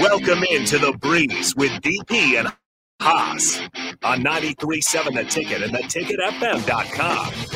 Welcome into the breeze with DP and Haas on 93.7 The Ticket and theticketfm.com.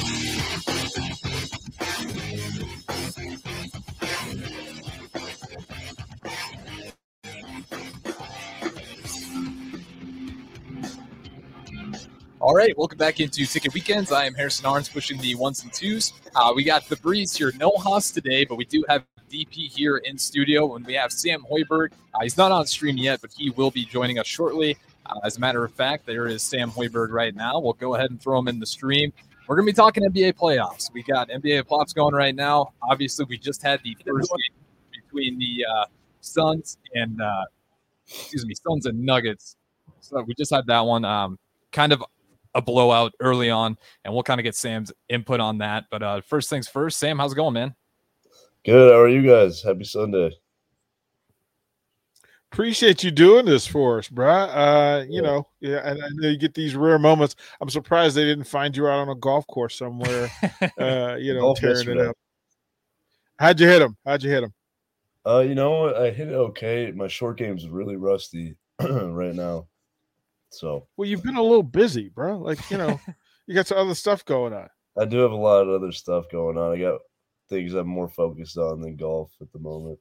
All right, welcome back into Ticket Weekends. I am Harrison Arns pushing the ones and twos. Uh, we got the breeze here, no Haas today, but we do have DP here in studio, and we have Sam Hoiberg. Uh, he's not on stream yet, but he will be joining us shortly. Uh, as a matter of fact, there is Sam Hoiberg right now. We'll go ahead and throw him in the stream. We're going to be talking NBA playoffs. We got NBA playoffs going right now. Obviously, we just had the first game between the uh, Suns and uh, excuse me, Suns and Nuggets. So we just had that one. Um, kind of a blowout early on, and we'll kind of get Sam's input on that. But uh, first things first, Sam, how's it going, man? Good. How are you guys? Happy Sunday. Appreciate you doing this for us, bruh. Uh, you Yeah. know, yeah, and I know you get these rare moments. I'm surprised they didn't find you out on a golf course somewhere, uh, you know, Golf tearing it up. How'd you hit him? How'd you hit him? Uh, you know? I hit it okay. My short game's really rusty right now. So Well, you've been a little busy, bro. Like, you know, you got some other stuff going on. I do have a lot of other stuff going on. I got things I'm more focused on than golf at the moment.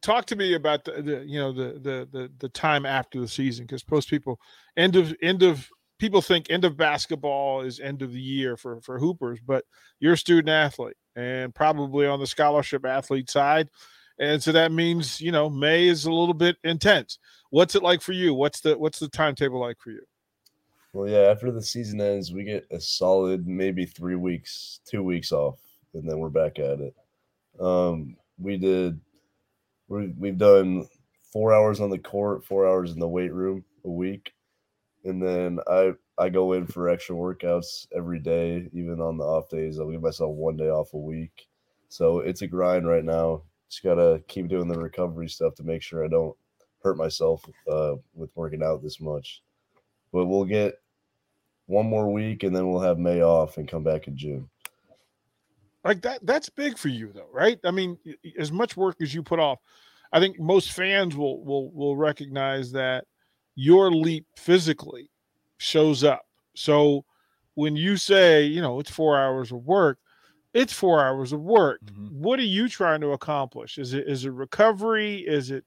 Talk to me about the, the you know, the the the the time after the season, because most people end of end of people think end of basketball is end of the year for for hoopers, but you're a student athlete and probably on the scholarship athlete side. And so that means, you know, May is a little bit intense. What's it like for you? What's the what's the timetable like for you? Well, yeah, after the season ends, we get a solid maybe three weeks, two weeks off, and then we're back at it. Um, we did, we we've done four hours on the court, four hours in the weight room a week, and then I I go in for extra workouts every day, even on the off days. I'll give myself one day off a week, so it's a grind right now. Just gotta keep doing the recovery stuff to make sure I don't hurt myself uh, with working out this much but we'll get one more week and then we'll have May off and come back in June. Like that that's big for you though, right? I mean, as much work as you put off, I think most fans will will will recognize that your leap physically shows up. So when you say, you know, it's 4 hours of work, it's 4 hours of work. Mhm. What are you trying to accomplish? Is it is it recovery? Is it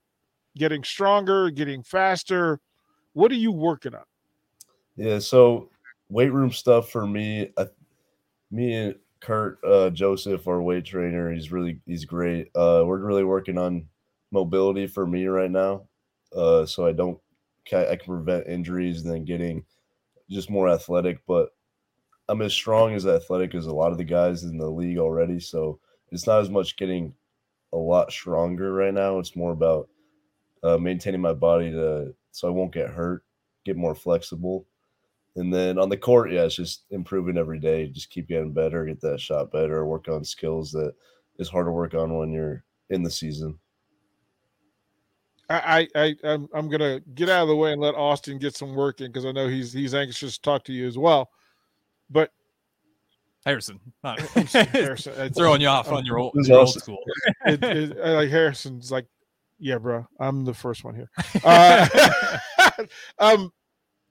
getting stronger, getting faster? What are you working on? Yeah, so weight room stuff for me, I, me and Kurt uh, Joseph, our weight trainer, he's really he's great. Uh, we're really working on mobility for me right now, uh, so I don't I can prevent injuries and then getting just more athletic. But I'm as strong as athletic as a lot of the guys in the league already, so it's not as much getting a lot stronger right now. It's more about uh, maintaining my body to so I won't get hurt, get more flexible. And then on the court, yeah, it's just improving every day. Just keep getting better, get that shot better, work on skills that is hard to work on when you're in the season. I, I, I I'm, I'm gonna get out of the way and let Austin get some work in because I know he's he's anxious to talk to you as well. But Harrison, not Harrison, it's- throwing you off on your old, your old school. it, it, I like Harrison's like, yeah, bro, I'm the first one here. Uh, um,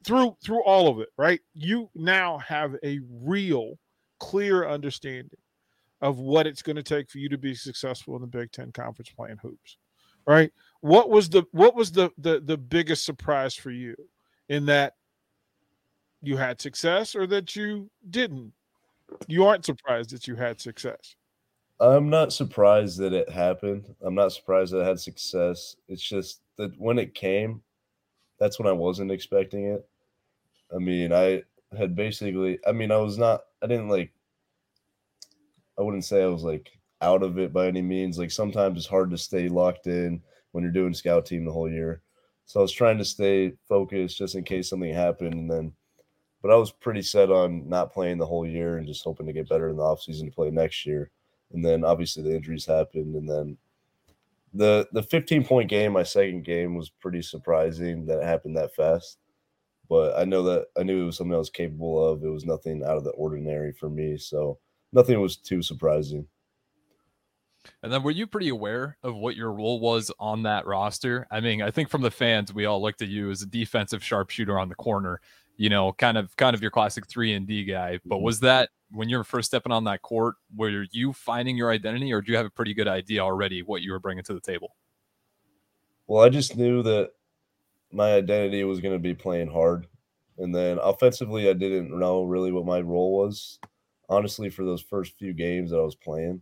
through through all of it, right? You now have a real, clear understanding of what it's going to take for you to be successful in the Big Ten Conference playing hoops, right? What was the what was the the the biggest surprise for you in that you had success or that you didn't? You aren't surprised that you had success. I'm not surprised that it happened. I'm not surprised that I had success. It's just that when it came, that's when I wasn't expecting it. I mean, I had basically, I mean, I was not, I didn't like, I wouldn't say I was like out of it by any means. Like sometimes it's hard to stay locked in when you're doing scout team the whole year. So I was trying to stay focused just in case something happened. And then, but I was pretty set on not playing the whole year and just hoping to get better in the offseason to play next year and then obviously the injuries happened and then the the 15 point game my second game was pretty surprising that it happened that fast but i know that i knew it was something i was capable of it was nothing out of the ordinary for me so nothing was too surprising And then were you pretty aware of what your role was on that roster? I mean, I think from the fans, we all looked at you as a defensive sharpshooter on the corner, you know, kind of kind of your classic three and D guy. But mm-hmm. was that when you were first stepping on that court, were you finding your identity or do you have a pretty good idea already what you were bringing to the table? Well, I just knew that my identity was going to be playing hard. And then offensively, I didn't know really what my role was, honestly, for those first few games that I was playing.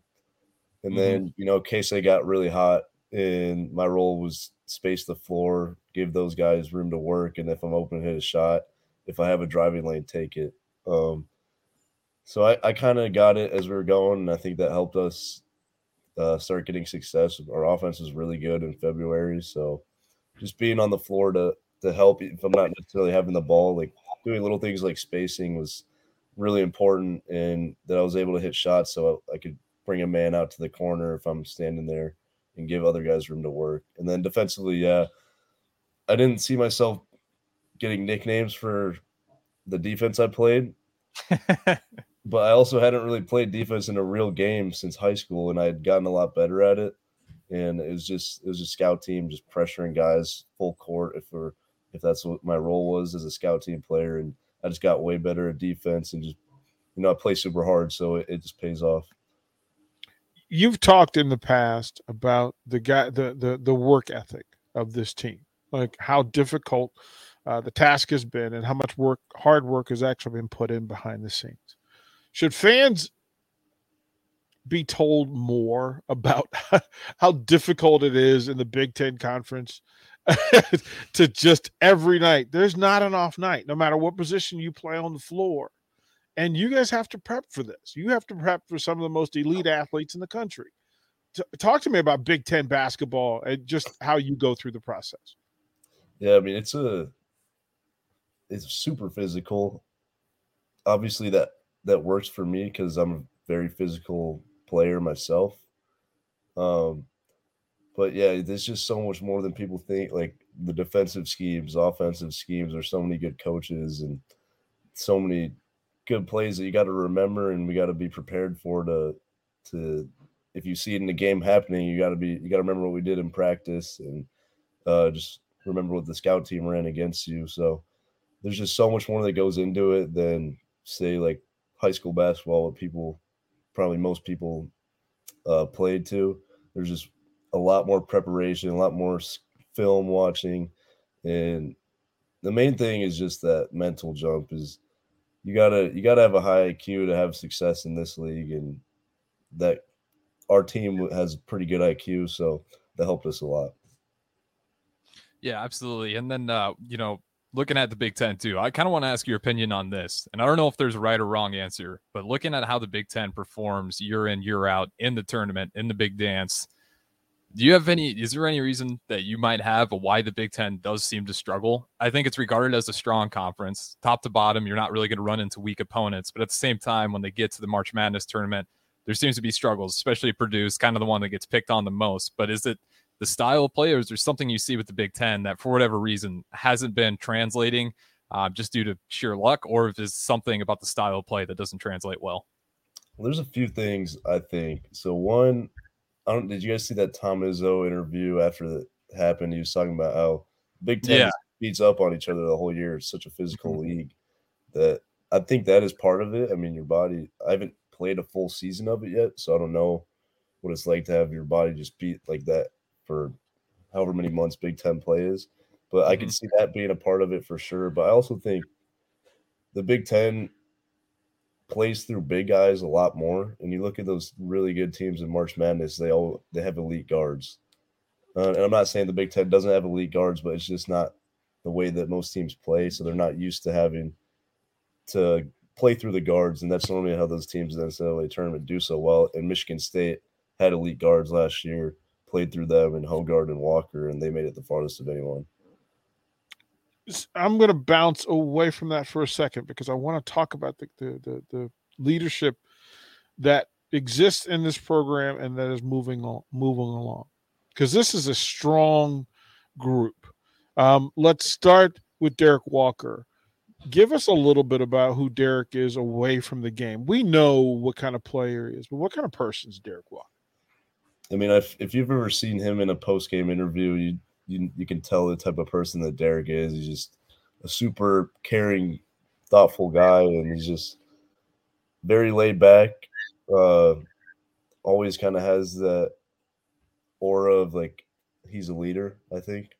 And mm-hmm. then, you know, case I got really hot and my role was space the floor, give those guys room to work. And if I'm open, hit a shot. If I have a driving lane, take it. Um, so I, I kind of got it as we were going. And I think that helped us uh, start getting success. Our offense was really good in February. So just being on the floor to, to help, if I'm not necessarily having the ball, like doing little things like spacing was really important. And that I was able to hit shots so I, I could bring a man out to the corner if I'm standing there and give other guys room to work. And then defensively, yeah, I didn't see myself getting nicknames for the defense I played. but I also hadn't really played defense in a real game since high school and I had gotten a lot better at it. And it was just it was a scout team just pressuring guys full court if we're if that's what my role was as a scout team player. And I just got way better at defense and just you know, I play super hard, so it, it just pays off you've talked in the past about the guy the the, the work ethic of this team like how difficult uh, the task has been and how much work hard work has actually been put in behind the scenes should fans be told more about how difficult it is in the big ten conference to just every night there's not an off night no matter what position you play on the floor and you guys have to prep for this. You have to prep for some of the most elite athletes in the country. T- talk to me about Big Ten basketball and just how you go through the process. Yeah, I mean it's a it's super physical. Obviously, that that works for me because I'm a very physical player myself. Um, but yeah, there's just so much more than people think. Like the defensive schemes, offensive schemes. There's so many good coaches and so many good plays that you got to remember and we got to be prepared for to to if you see it in the game happening you got to be you got to remember what we did in practice and uh, just remember what the scout team ran against you so there's just so much more that goes into it than say like high school basketball what people probably most people uh, played to there's just a lot more preparation a lot more film watching and the main thing is just that mental jump is you gotta you gotta have a high IQ to have success in this league, and that our team has pretty good IQ, so that helped us a lot. Yeah, absolutely. And then uh, you know, looking at the Big Ten too, I kind of want to ask your opinion on this. And I don't know if there's a right or wrong answer, but looking at how the Big Ten performs year in, year out in the tournament, in the big dance, do you have any? Is there any reason that you might have why the Big Ten does seem to struggle? I think it's regarded as a strong conference, top to bottom. You're not really going to run into weak opponents, but at the same time, when they get to the March Madness tournament, there seems to be struggles, especially Purdue's kind of the one that gets picked on the most. But is it the style of players? There's something you see with the Big Ten that, for whatever reason, hasn't been translating, uh, just due to sheer luck, or if there's something about the style of play that doesn't translate well. Well, there's a few things I think. So one, I don't. Did you guys see that Tom Izzo interview after that happened? He was talking about how Big Ten yeah. beats up on each other the whole year. It's such a physical mm-hmm. league that I think that is part of it. I mean, your body. I haven't played a full season of it yet, so I don't know what it's like to have your body just beat like that for however many months Big Ten play is. But mm-hmm. I can see that being a part of it for sure. But I also think the Big Ten plays through big guys a lot more. And you look at those really good teams in March Madness; they all they have elite guards. Uh, and I'm not saying the Big Ten doesn't have elite guards, but it's just not the way that most teams play. So they're not used to having to play through the guards, and that's normally how those teams in the NCAA tournament do so well. And Michigan State had elite guards last year, played through them and Hoggard and Walker, and they made it the farthest of anyone. I'm going to bounce away from that for a second because I want to talk about the, the, the, the leadership that exists in this program and that is moving on moving along because this is a strong group. Um, let's start with Derrick Walker. Give us a little bit about who Derrick is away from the game. We know what kind of player he is, but what kind of person is Derrick Walker? I mean, if if you've ever seen him in a post game interview, you you you can tell the type of person that Derrick is. He's just a super caring, thoughtful guy, and he's just very laid back. Uh, always kind of has that aura of like he's a leader. I think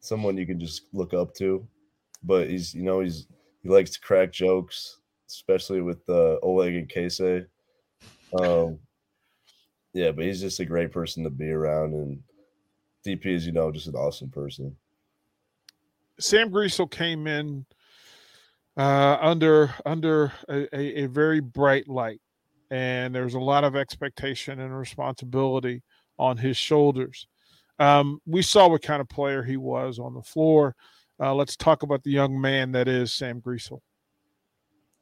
someone you can just look up to. But he's you know he's he likes to crack jokes, especially with uh, Oleg and Casey. Um, yeah, but he's just a great person to be around, and DP is you know just an awesome person. Sam Griesel came in uh, under under a, a, very bright light, and there was a lot of expectation and responsibility on his shoulders. Um, we saw what kind of player he was on the floor. Uh, let's talk about the young man that is Sam Griesel.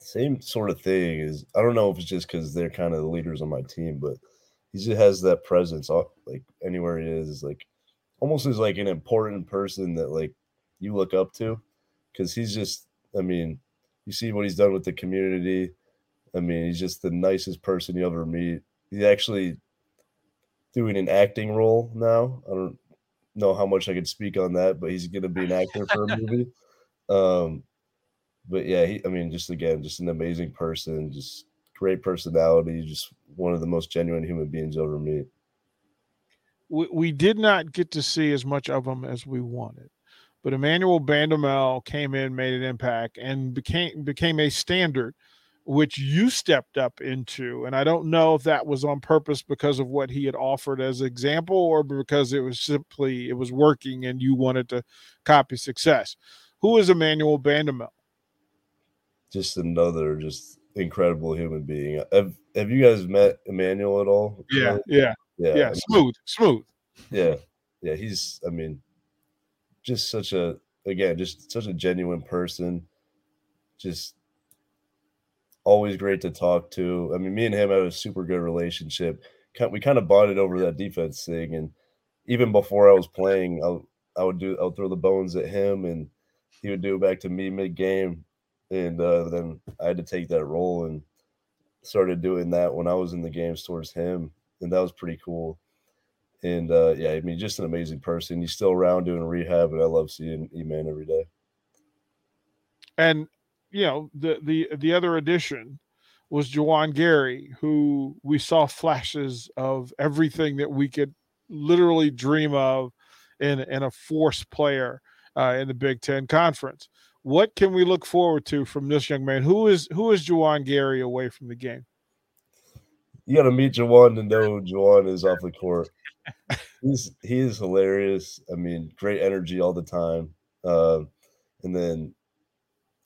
Same sort of thing is I don't know if it's just because they're kind of the leaders on my team, but he just has that presence. Like anywhere he is, is like almost as like an important person that like you look up to, because he's just. I mean, you see what he's done with the community. I mean, he's just the nicest person you ever meet. He's actually doing an acting role now. I don't know how much I could speak on that, but he's going to be an actor for a movie. Um, but yeah, he, I mean, just again, just an amazing person, just great personality, just one of the most genuine human beings ever meet. We, we did not get to see as much of him as we wanted, but Emmanuel Bandoumel came in, made an impact, and became became a standard which you stepped up into. And I don't know if that was on purpose because of what he had offered as example or because it was simply it was working and you wanted to copy success. Who is Emmanuel Bandoumel? Just another just incredible human being. Have have you guys met Emmanuel at all? Yeah, yeah. Yeah. Yeah. Smooth, smooth. Yeah. Yeah. He's I mean, just such a again, just such a genuine person. Just always great to talk to. I mean, me and him have a super good relationship. We kind of bonded over that defense thing, and even before I was playing, I, I would do I would throw the bones at him, and he would do it back to me mid game, and uh, then I had to take that role and started doing that when I was in the games towards him, and that was pretty cool. And uh, yeah, I mean, just an amazing person. He's still around doing rehab, and I love seeing E-Man every day. And you know, the the the other addition was Juwan Gary, who we saw flashes of everything that we could literally dream of in in a force player uh, in the Big Ten Conference. What can we look forward to from this young man? Who is who is Juwan Gary away from the game? You got to meet Juwan to know Juwan is off the court. He's he is hilarious. I mean, great energy all the time. Uh, and then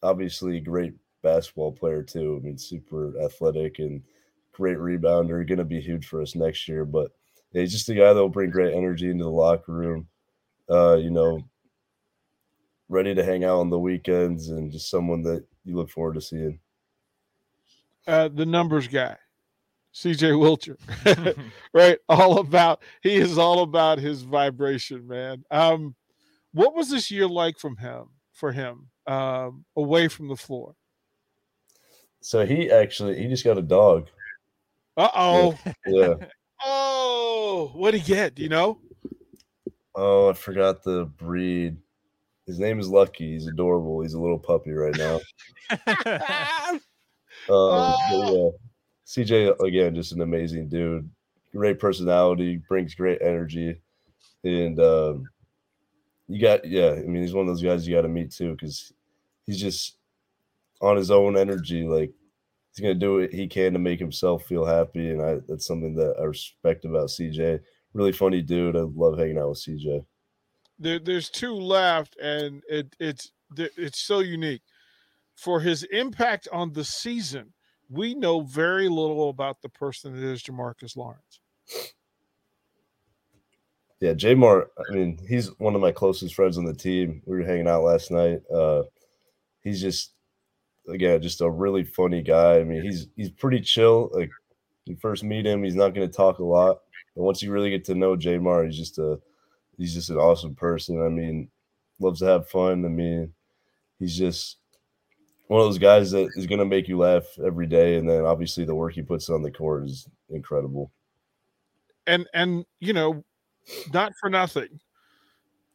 obviously great basketball player too. I mean, super athletic and great rebounder. Going to be huge for us next year. But yeah, he's just a guy that will bring great energy into the locker room. Uh, you know, ready to hang out on the weekends and just someone that you look forward to seeing. Uh, the numbers guy, CJ Wilcher, right? All about he is all about his vibration, man. Um, what was this year like from him for him? um, away from the floor. So he actually he just got a dog. Uh oh. Yeah. oh, what'd he get? Do you know? Oh, I forgot the breed. His name is Lucky. He's adorable. He's a little puppy right now. um, oh. yeah, CJ again, just an amazing dude. Great personality, brings great energy, and um, you got yeah. I mean, he's one of those guys you got to meet too because he's just on his own energy. Like he's gonna do what he can to make himself feel happy, and I that's something that I respect about CJ. Really funny dude. I love hanging out with CJ. There, there's two left, and it, it's it's so unique for his impact on the season. We know very little about the person that is Jamarques Lawrence yeah, Jamar. I mean, he's one of my closest friends on the team. We were hanging out last night. Uh, he's just again just a really funny guy. I mean, he's he's pretty chill. Like you first meet him, he's not going to talk a lot, but once you really get to know Jamar, he's just a he's just an awesome person. I mean, loves to have fun. I mean, he's just one of those guys that is going to make you laugh every day, and then obviously the work he puts on the court is incredible and and you know, not for nothing,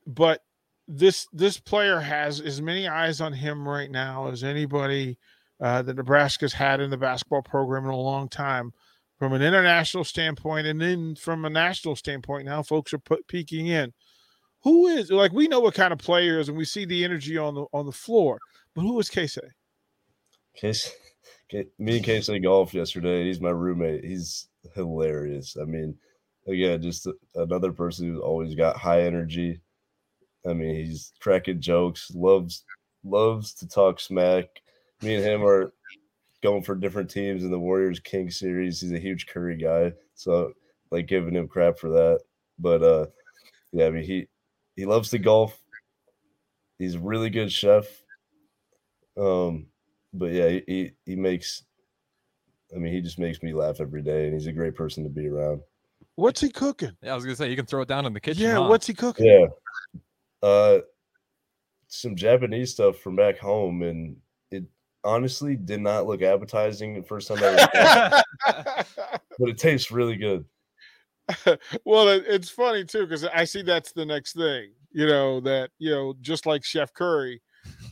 but this this player has as many eyes on him right now as anybody uh, that Nebraska's had in the basketball program in a long time, from an international standpoint, and then from a national standpoint. Now, folks are put, peeking in. Who is like we know what kind of players, and we see the energy on the on the floor, but who is Casey? Case, me and Casey golf yesterday. He's my roommate. He's hilarious. I mean, again, just another person who's always got high energy. I mean, he's cracking jokes, loves loves to talk smack. Me and him are going for different teams in the Warriors King series. He's a huge Curry guy, so like giving him crap for that. But uh, yeah, I mean he he loves to golf. He's a really good chef. Um, but yeah, he, he, he makes. I mean, he just makes me laugh every day, and he's a great person to be around. What's he cooking? Yeah, I was gonna say you can throw it down in the kitchen. Yeah, huh? what's he cooking? Yeah, uh, some Japanese stuff from back home, and it honestly did not look appetizing the first time I was but it tastes really good. well, it, it's funny too because I see that's the next thing. You know that you know just like Chef Curry,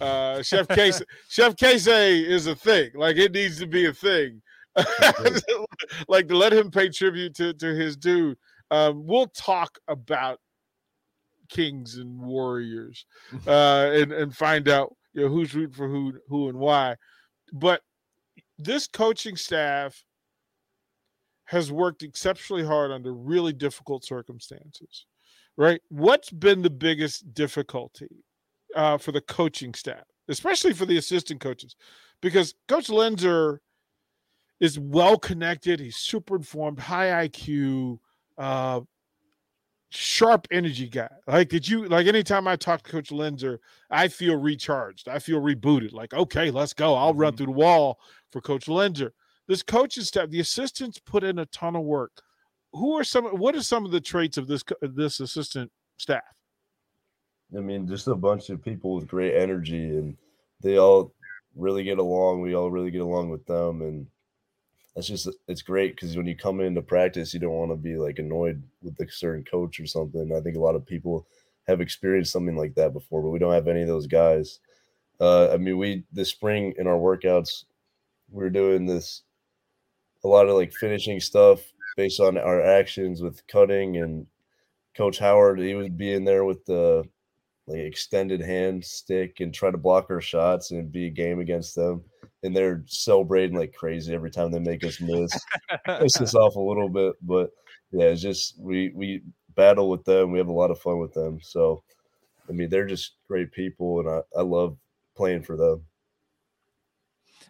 uh, Chef Case, Chef Case is a thing. Like it needs to be a thing. like to let him pay tribute to to his dude. Um, we'll talk about kings and warriors uh, and and find out you know who's rooting for who who and why. But this coaching staff has worked exceptionally hard under really difficult circumstances. Right? What's been the biggest difficulty uh, for the coaching staff, especially for the assistant coaches? Because Coach Lenzer is well connected. He's super informed, high IQ, uh, sharp energy guy. Like, did you like anytime I talk to Coach Lenzer, I feel recharged. I feel rebooted. Like, okay, let's go. I'll run Mhm. through the wall for Coach Lenzer. This coaching staff, the assistants put in a ton of work. Who are some? What are some of the traits of this this assistant staff? I mean, just a bunch of people with great energy, and they all really get along. We all really get along with them, and that's just it's great because when you come into practice, you don't want to be like annoyed with a certain coach or something. I think a lot of people have experienced something like that before, but we don't have any of those guys. Uh, I mean, we this spring in our workouts, we're doing this a lot of like finishing stuff based on our actions with cutting and Coach Howard. He would be in there with the like extended hand stick and try to block our shots and be a game against them. And they're celebrating like crazy every time they make us miss. Piss us off a little bit, but yeah, it's just we we battle with them. We have a lot of fun with them. So I mean, they're just great people, and I I love playing for them.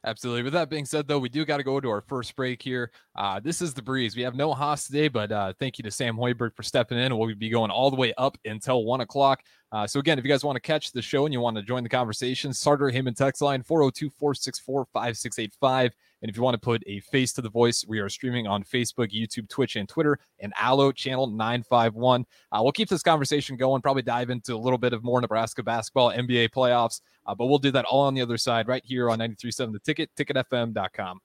Absolutely. With that being said, though, we do got to go to our first break here. Uh, this is the breeze. We have no Haas today, but uh, thank you to Sam Hoiberg for stepping in. We'll be going all the way up until one o'clock. Uh, so, again, if you guys want to catch the show and you want to join the conversation, Starter Heyman text line 402 464 5685. And if you want to put a face to the voice, we are streaming on Facebook, YouTube, Twitch, and Twitter, and Allo channel 951. Uh, we'll keep this conversation going, probably dive into a little bit of more Nebraska basketball, NBA playoffs, uh, but we'll do that all on the other side right here on 93.7 The Ticket, ticketfm.com.